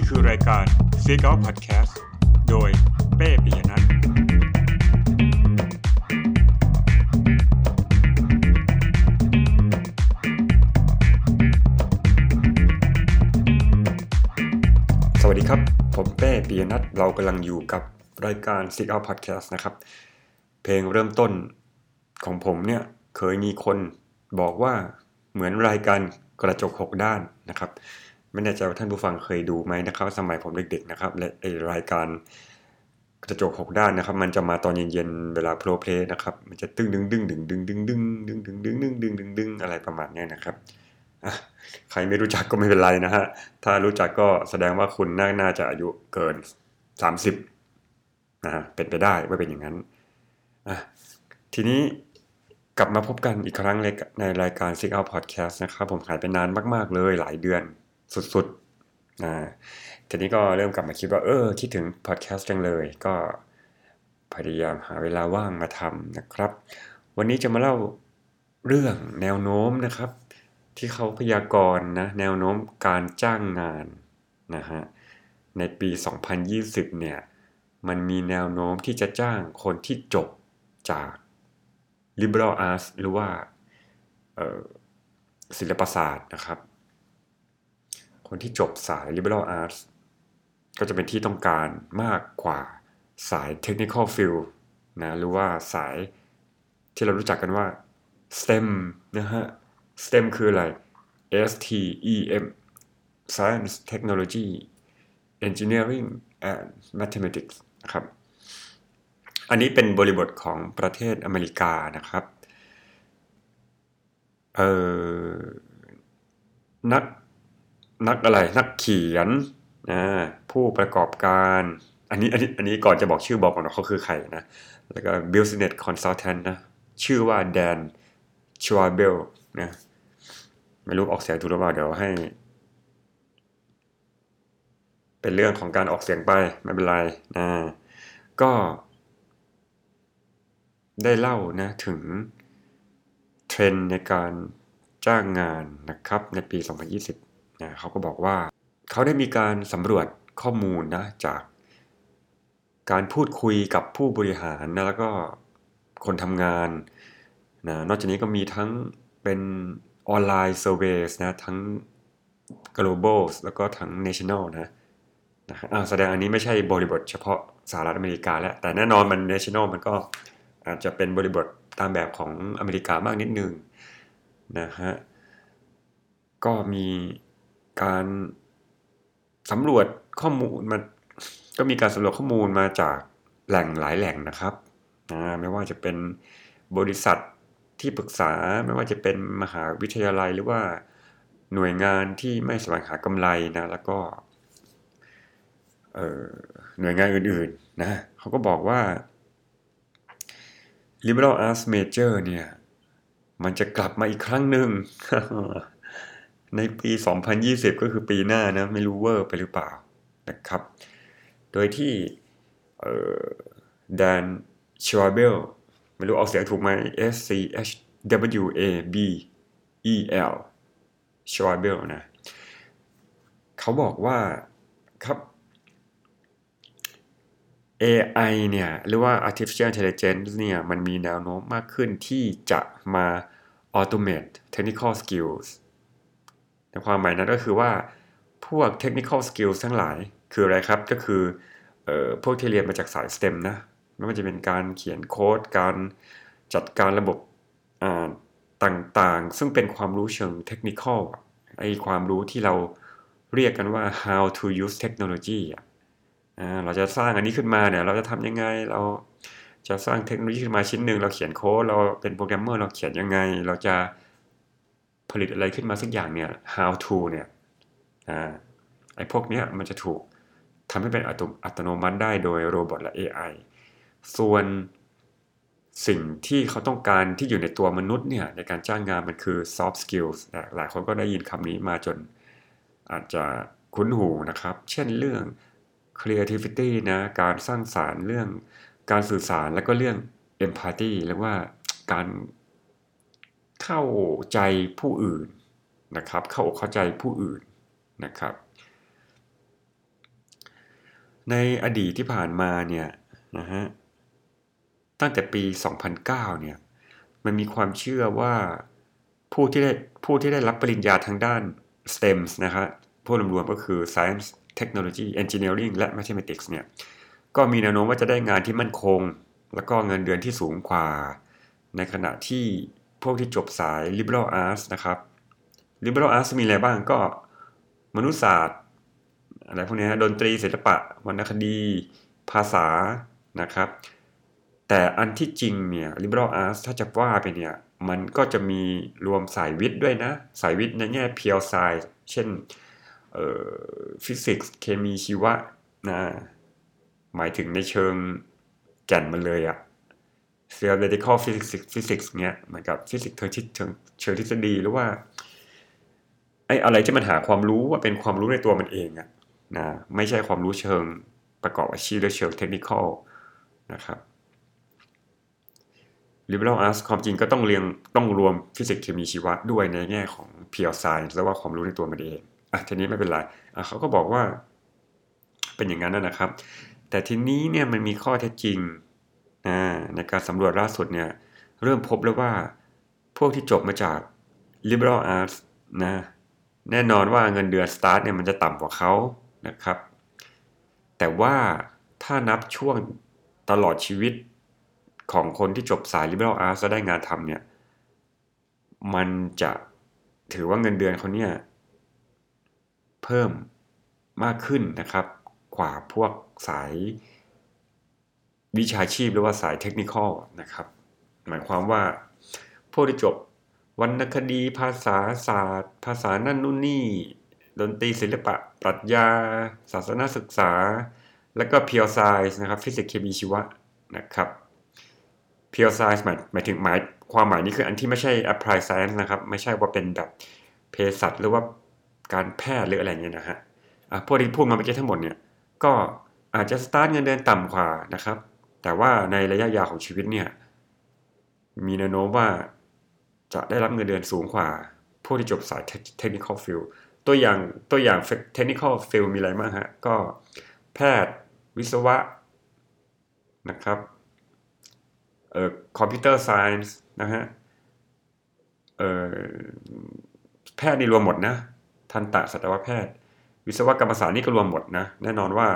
นี่คือรายการ Seek Out Podcast โดยเป้ปิยนัทสวัสดีครับ ผมเป้ปิยนัทเรากำลังอยู่กับรายการ Seek Out Podcast นะครับ เพลงเริ่มต้นของผมเนี่ย เคยมีคนบอกว่าเหมือนรายการกระจกหกด้านนะครับ ไม่แน่ใจว่าท่านผู้ฟังเคยดูไหมนะครับ สมัยผมเด็กๆนะครับและรายการกระจกหกด้านนะครับ มันจะมาตอนเย็นๆเวลาโปรเพลย์นะครับ มันจะตึ้งดึงดึงดึงดึงดึงดึงดึงดึงดึงดึงดึงดึงดึงอะไรประมาณนี้นะครับใครไม่รู้จักก็ไม่เป็นไรนะฮะ ถ้ารู้จักก็แสดงว่าคุณน่านาจะอายุเกิน 30นะฮะเป็นไปได้ว่าเป็นอย่างนั้นอะทีนี้กลับมาพบกันอีกครั้งในรายการ Seek Out Podcast นะครับ ผมหายไปนานมาก ๆ เลยหลายเดือน สุดๆนะทีนี้ก็เริ่มกลับมาคิดว่า เออ คิดถึงพอดแคสต์จังเลย ก็พยายามหาเวลาว่างมาทำนะครับ วันนี้จะมาเล่าเรื่องแนวโน้มนะครับ ที่เขาพยากรณ์นะแนวโน้มการจ้างงานนะฮะในปี 2020 เนี่ย มันมีแนวโน้มที่จะจ้างคนที่จบจาก liberal arts หรือว่าศิลปศาสตร์นะครับ คนที่จบสาย liberal arts ก็จะเป็นที่ต้องการมากกว่าสาย technical field นะหรือว่าสายที่เรารู้จักกันว่า STEM นะฮะ STEM คืออะไร S T E M Science Technology Engineering and Mathematics นะครับ อันนี้เป็นบริบทของประเทศอเมริกานะครับ เออนัก นักอะไรนักเขียนนะผู้ประกอบการ อันนี้อันนี้อันนี้ก่อนจะบอกชื่อบอกก่อนว่าเขาคือใครนะ แล้วก็ business consultant นะ ชื่อว่าแดนชวาเบลนะไม่รู้ออกเสียงถูกหรือเปล่าเดี๋ยวให้ เป็นเรื่องของการออกเสียงไปไม่เป็นไรนะก็ ได้เล่านะถึงเทรนในการจ้างงานนะครับในปี 2020 นะเขาก็บอกว่า เขาได้มีการสำรวจข้อมูลนะจากการพูดคุยกับผู้บริหารนะแล้วก็คนทำงานนะนอกจากนี้ก็มีทั้งเป็นออนไลน์เซอร์เวยนะทั้ง global แล้วก็ทั้ง national นะนะแสดงอันนี้ไม่ใช่บริบทเฉพาะสหรัฐอเมริกาแล้ว แต่แน่นอนมัน national มันก็อาจจะเป็นบริบทตามแบบของอเมริกามากนิดนึงนะฮะก็มี การสำรวจข้อมูลมันก็มีการสำรวจข้อมูลมาจากแหล่งหลายแหล่งนะครับนะไม่ว่าจะเป็นบริษัทที่ปรึกษาไม่ว่าจะเป็นมหาวิทยาลัยหรือว่าหน่วยงานที่ไม่แสวงหากำไรนะแล้วก็หน่วยงานอื่นๆนะเขาก็บอกว่า liberal arts major เนี่ย มันจะกลับมาอีกครั้งหนึ่ง ในปี 2020 ก็คือปีหน้านะ ไม่รู้เวอร์ไปหรือเปล่านะครับ โดยที่แดนชวาเบลไม่รู้ออกเสียงถูกไหม S C H W A B E L ชวาเบลนะ เขาบอกว่าครับ AI เนี่ย หรือว่า artificial intelligence เนี่ย มันมีแนวโน้มมากขึ้นที่จะมา automate technical skills ในความหมายนั้นก็คือว่าพวก technical skills ทั้งหลายคืออะไรครับก็คือออพวกที่เรียนมาจากสาย STEM นะไม่ว่าจะเป็นการเขียนโค้ด การจัดการระบบต่างๆ ซึ่งเป็นความรู้เชิงเทคนิคไอความรู้ที่เราเรียกกันว่า how to use technology เราจะสร้างอันนี้ขึ้นมาเนี่ย เราจะทำยังไง เราจะสร้างเทคโนโลยีขึ้นมาชิ้นหนึ่ง เราเขียนโค้ด เราเป็นโปรแกรมเมอร์ เราเขียนยังไง เราจะ ผลิตอะไรขึ้นมาสักอย่างเนี่ย how to เนี่ยไอ้พวกเนี้ยมันจะถูกทำให้เป็นอัตโนมัติได้โดยโรบอทและ AI ส่วนสิ่งที่เขาต้องการที่อยู่ในตัวมนุษย์เนี่ยในการจ้างงานมันคือ soft skills หลายคนก็ได้ยินคำนี้มาจนอาจจะคุ้นหูนะครับ เช่นเรื่อง creativity นะการสร้างสารรค์เรื่องการสื่อสารแล้วก็เรื่อง empathy หรือว่าการ เข้าใจผู้อื่นนะครับ เข้าอกเข้าใจผู้อื่นนะครับ ในอดีตที่ผ่านมาเนี่ยนะฮะตั้งแต่ปี 2009 เนี่ยมันมีความเชื่อว่าผู้ที่ได้ผู้ที่ได้รับปริญญาทางด้าน STEMs นะครับพูดรวมๆก็คือ Science Technology Engineering และ Mathematics เนี่ยก็มีแนวโน้มว่าจะได้งานที่มั่นคง แล้วก็เงินเดือนที่สูงกว่า ในขณะที่ พวกที่จบสาย Liberal Arts นะครับ Liberal Arts มีอะไรบ้างก็มนุษยศาสตร์อะไรพวกนี้ดนตรีศิลปะวรรณคดีภาษานะครับ แต่อันที่จริงเนี่ย liberal arts ถ้าจะว่าไปเนี่ย มันก็จะมีรวมสายวิทย์ด้วยนะ สายวิทย์ในแง่ pure science เช่นฟิสิกส์เคมีชีวะนะหมายถึงในเชิงแก่นมันเลยอะ theoretical physics physics เนี้ยเหมือนกับฟิสิกส์เชิงเชิงทฤษฎีหรือว่าไอ้อะไรที่มันหาความรู้ว่าเป็นความรู้ในตัวมันเองอะนะไม่ใช่ความรู้เชิงประกอบอาชีพหรือเชิง technical นะครับ liberal arts ความจริงก็ต้องเรียนต้องรวมฟิสิกส์เคมีชีวะด้วยในแง่ของ pure science แล้วว่าความรู้ในตัวมันเองอะทีนี้ไม่เป็นไรอะเขาก็บอกว่าเป็นอย่างนั้นนะครับ แต่ทีนี้เนี่ยมันมีข้อเท็จจริง ในการสำรวจล่าสุดเนี่ยเริ่มพบแล้วว่าพวกที่จบมาจาก liberal arts นะแน่นอนว่าเงินเดือน start เนี่ยมันจะต่ำกว่าเขานะครับ แต่ว่าถ้านับช่วงตลอดชีวิตของคนที่จบสาย liberal arts จะได้งานทำเนี่ย มันจะถือว่าเงินเดือนเขาเนี่ยเพิ่มมากขึ้นนะครับ กว่าพวกสาย วิชาชีพหรือว่าสายเทคนิคอลนะครับ หมายความว่าพวกที่จบวรรณคดีภาษาศาสตร์ ภาษานั่นนู่นนี่ ดนตรีศิลปะ ปรัชญา ศาสนาศึกษา แล้วก็ pure science นะครับฟิสิกส์เคมีชีวะนะครับ pure science หมายหมายถึงหมายความหมายนี้คืออันที่ไม่ใช่ apply science นะครับ ไม่ใช่ว่าเป็นแบบเภสัชหรือว่าการแพทย์หรืออะไรเงี้ยนะฮะพวกที่พูดมาเมื่อกี้ทั้งหมดเนี่ยก็อาจจะสตาร์ทเงินเดือนต่ำกว่านะครับ แต่ว่าในระยะยาวของชีวิตเนี่ยมีแนวโน้มว่าจะได้รับเงินเดือนสูงกว่าพวกที่จบสาย technical field ตัวอย่างตัวอย่าง technical field มีอะไรบ้างฮะ ก็แพทย์วิศวะนะครับเอ่อคอมพิวเตอร์ไซน์นะฮะเอ่อแพทย์นี่รวมหมดนะ ทันตะสัตวแพทย์ วิศวกรรมศาสตร์นี่ก็รวมหมดนะ แน่นอนว่า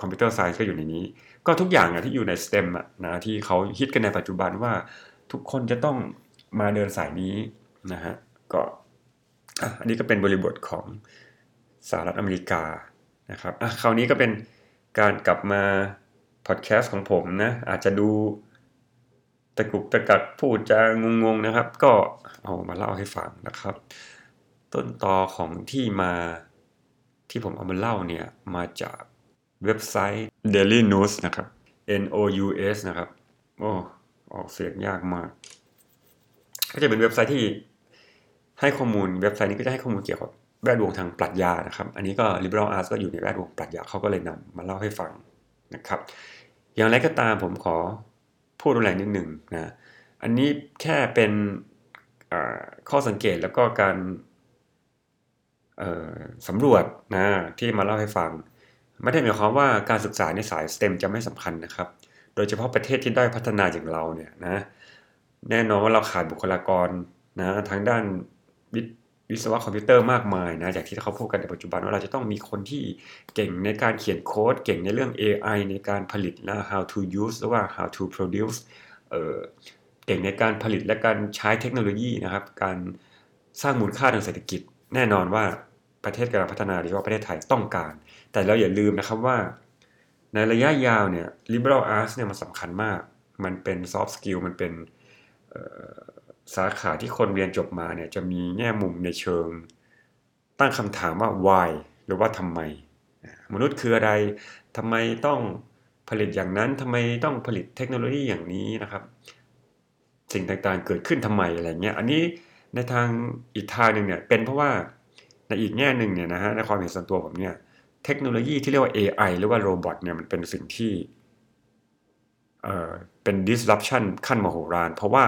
computer science ก็อยู่ในนี้ ก็ทุกอย่างอะที่อยู่ใน STEM อะนะที่เขาฮิตกันในปัจจุบันว่าทุกคนจะต้องมาเดินสายนี้นะฮะก็อันนี้ก็เป็นบริบทของสหรัฐอเมริกานะครับอะคราวนี้ก็เป็นการกลับมาพอดแคสต์ของผมนะอาจจะดูตะกุกตะกักพูดจะงงๆนะครับ ก็เอามาเล่าให้ฟังนะครับ ต้นตอของที่มาที่ผมเอามาเล่าเนี่ยมาจาก เว็บไซต์ Daily News นะครับ N O U S นะครับ โอ้ออกเสียงยากมาก ก็จะเป็นเว็บไซต์ที่ให้ข้อมูลเว็บไซต์นี้ก็จะให้ข้อมูลเกี่ยวกับแวดวงทางปรัชญานะครับ อันนี้ก็ liberal arts ก็อยู่ในแวดวงปรัชญาเขาก็เลยนำมาเล่าให้ฟังนะครับ อย่างไรก็ตามผมขอพูดแรงนิดหนึ่งนะ อันนี้แค่เป็นข้อสังเกตแล้วก็การสำรวจนะที่มาเล่าให้ฟัง ไม่ได้หมายความว่าการศึกษาในสาย STEM จะไม่สำคัญนะครับ โดยเฉพาะประเทศที่ได้พัฒนาอย่างเราเนี่ยนะ แน่นอนว่าเราขาดบุคลากรนะทางด้านวิศวะคอมพิวเตอร์มากมายนะจากที่เขาพูดกันในปัจจุบันว่าเราจะต้องมีคนที่เก่งในการเขียนโค้ด เก่งในเรื่อง AI ในการผลิตและ how to use หรือว่า how to produce เออเก่งในการผลิตและการใช้เทคโนโลยีนะครับ การสร้างมูลค่าทางเศรษฐกิจ แน่นอนว่าประเทศกำลังพัฒนาโดยเฉพาะประเทศไทยต้องการ แต่เราอย่าลืมนะครับว่า ในระยะยาวเนี่ย liberal arts เนี่ยมันสำคัญมาก มันเป็น soft skill มันเป็นสาขาที่คนเรียนจบมาเนี่ยจะมีแง่มุมในเชิง ตั้งคำถามว่า why หรือว่าทำไม มนุษย์คืออะไรทำไมต้องผลิตอย่างนั้นทำไมต้องผลิตเทคโนโลยีอย่างนี้นะครับ สิ่งต่างๆเกิดขึ้นทำไมอะไรเงี้ยอันนี้ในทางอีกทางหนึ่งเนี่ยเป็นเพราะว่าในอีกแง่หนึ่งเนี่ยนะฮะในความเห็นส่วนตัวผมเนี่ย เทคโนโลยีที่เรียกว่า AI หรือว่าโรบอทเนี่ยมันเป็นสิ่งที่เอ่อเป็น disruption ขั้นมโหฬารเพราะว่า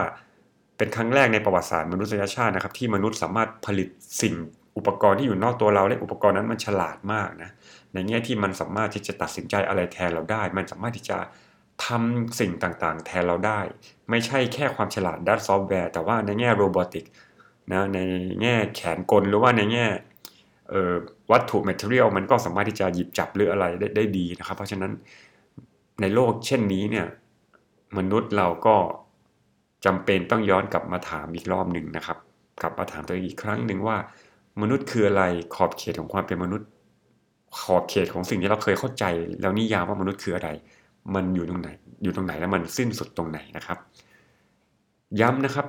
เป็นครั้งแรกในประวัติศาสตร์มนุษยชาตินะครับ ที่มนุษย์สามารถผลิตสิ่งอุปกรณ์ที่อยู่นอกตัวเราและอุปกรณ์นั้นมันฉลาดมากนะในแง่ที่มันสามารถที่จะตัดสินใจอะไรแทนเราได้ มันสามารถที่จะทำสิ่งต่างๆ แทนเราได้ ไม่ใช่แค่ความฉลาดด้านซอฟต์แวร์ แต่ว่าในแง่ robotic นะในแง่แขนกลหรือว่าในแง่ วัตถุ material มันก็สามารถที่จะหยิบจับหรืออะไรได้ได้ดีนะครับ เพราะฉะนั้นในโลกเช่นนี้เนี่ยมนุษย์เราก็จำเป็นต้องย้อนกลับมาถามอีกรอบหนึ่งนะครับ กลับมาถามตัวเองอีกครั้งหนึ่งว่า มนุษย์คืออะไรขอบเขตของความเป็นมนุษย์ ขอบเขตของสิ่งที่เราเคยเข้าใจ แล้วนิยามว่ามนุษย์คืออะไร มันอยู่ตรงไหน อยู่ตรงไหนแล้วมันสิ้นสุดตรงไหนนะครับ ย้ำนะครับ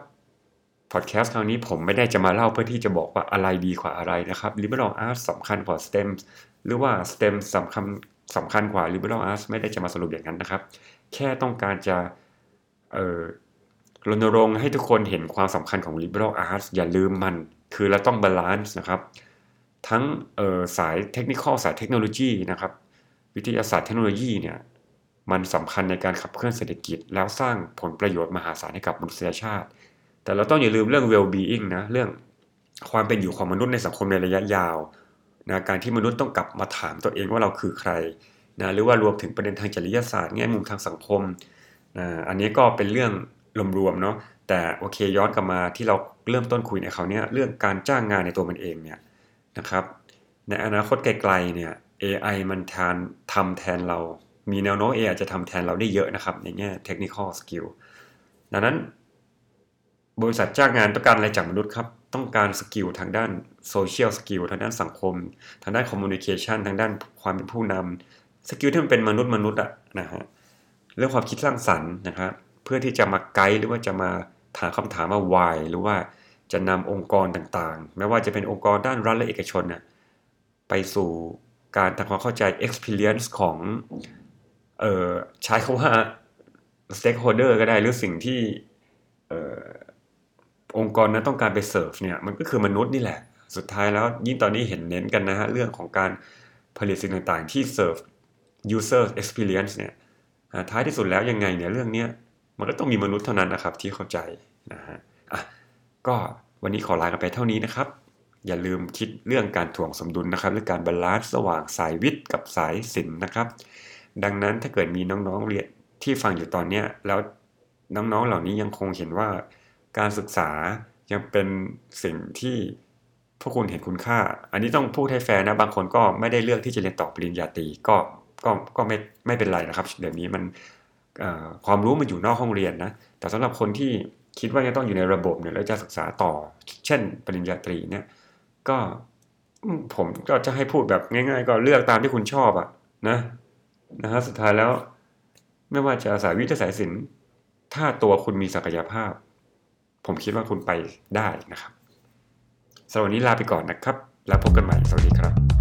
พอดแคสต์ครั้งนี้ผมไม่ได้จะมาเล่าเพื่อที่จะบอกว่าอะไรดีกว่าอะไรนะครับ liberal arts สำคัญกว่า STEM หรือว่า STEM สำคัญสำคัญกว่า liberal arts ไม่ได้จะมาสรุปอย่างนั้นนะครับ แค่ต้องการจะรณรงค์ให้ทุกคนเห็นความสำคัญของ liberal arts อย่าลืมมัน คือเราต้อง balance นะครับ ทั้งสายเทคนิคสายเทคโนโลยีนะครับ วิทยาศาสตร์เทคโนโลยีเนี่ยมันสำคัญในการขับเคลื่อนเศรษฐกิจ แล้วสร้างผลประโยชน์มหาศาลให้กับมนุษยชาติ แต่เราต้องอย่าลืมเรื่อง well-being นะเรื่องความเป็นอยู่ของมนุษย์ในสังคมในระยะยาวนะการที่มนุษย์ต้องกลับมาถามตัวเองว่าเราคือใครนะหรือว่ารวมถึงประเด็นทางจริยศาสตร์แง่มุมทางสังคมนะอันนี้ก็เป็นเรื่องรวมๆเนาะแต่โอเคย้อนกลับมาที่เราเริ่มต้นคุยในเขาเนี่ยเรื่องการจ้างงานในตัวมันเองเนี่ยนะครับในอนาคตไกลๆเนี่ย AI มันแทนทำแทนเรา มีแนวโน้ม AI จะทำแทนเราได้เยอะนะครับในแง่ technical skill ดังนั้น บริษัทจ้างงานต้องการอะไรจากมนุษย์ครับ ต้องการ skill ทางด้าน social skill ทางด้านสังคม ทางด้าน communication ทางด้านความเป็นผู้นำ skill ที่มันเป็นมนุษย์มนุษย์อะนะฮะเรื่องความคิดสร้างสรรค์นะครับเพื่อที่จะมาไกด์หรือว่าจะมาถามคำถามว่า why หรือว่าจะนำองค์กรต่างๆ ไม่ว่าจะเป็นองค์กรด้านรัฐและเอกชนเนี่ยไปสู่การทำความเข้าใจ experience ของเอ่อใช้คำว่า stakeholder ก็ได้หรือสิ่งที่เอ่อ องค์กรนั้นต้องการไปเสิร์ฟเนี่ยมันก็คือมนุษย์นี่แหละ สุดท้ายแล้วยิ่งตอนนี้เห็นเน้นกันนะฮะเรื่องของการผลิตสิ่งต่างๆ ที่ serve user experience เนี่ยท้ายที่สุดแล้วยังไงเนี่ยเรื่องนี้มันก็ต้องมีมนุษย์เท่านั้นนะครับที่เข้าใจนะฮะอะก็วันนี้ขอลากันไปเท่านี้นะครับ อย่าลืมคิดเรื่องการถ่วงสมดุลนะครับเรื่องการ balance ระหว่างสายวิทย์กับสายศิลป์นะครับ ดังนั้นถ้าเกิดมีน้องๆเรียนที่ฟังอยู่ตอนนี้แล้วน้องๆเหล่านี้ยังคงเห็นว่า การศึกษายังเป็นสิ่งที่พวกคุณเห็นคุณค่า อันนี้ต้องพูดให้แฟร์นะ บางคนก็ไม่ได้เลือกที่จะเรียนต่อปริญญาตรีก็ก็ก็ไม่ไม่เป็นไรนะครับ เดี๋ยวนี้มันความรู้มันอยู่นอกห้องเรียนนะ แต่สำหรับคนที่คิดว่าจะต้องอยู่ในระบบเนี่ยแล้วจะศึกษาต่อ เช่น ปริญญาตรีเนี่ย ก็ผมก็จะให้พูดแบบง่าย ๆ ก็เลือกตามที่คุณชอบอะนะนะฮะสุดท้ายแล้ว ไม่ว่าจะสายวิทยาสายศิลป์ถ้าตัวคุณมีศักยภาพ ผมคิดว่าคุณไปได้นะครับสำหรับวันนี้ลาไปก่อนนะครับ แล้วพบกันใหม่สวัสดีครับ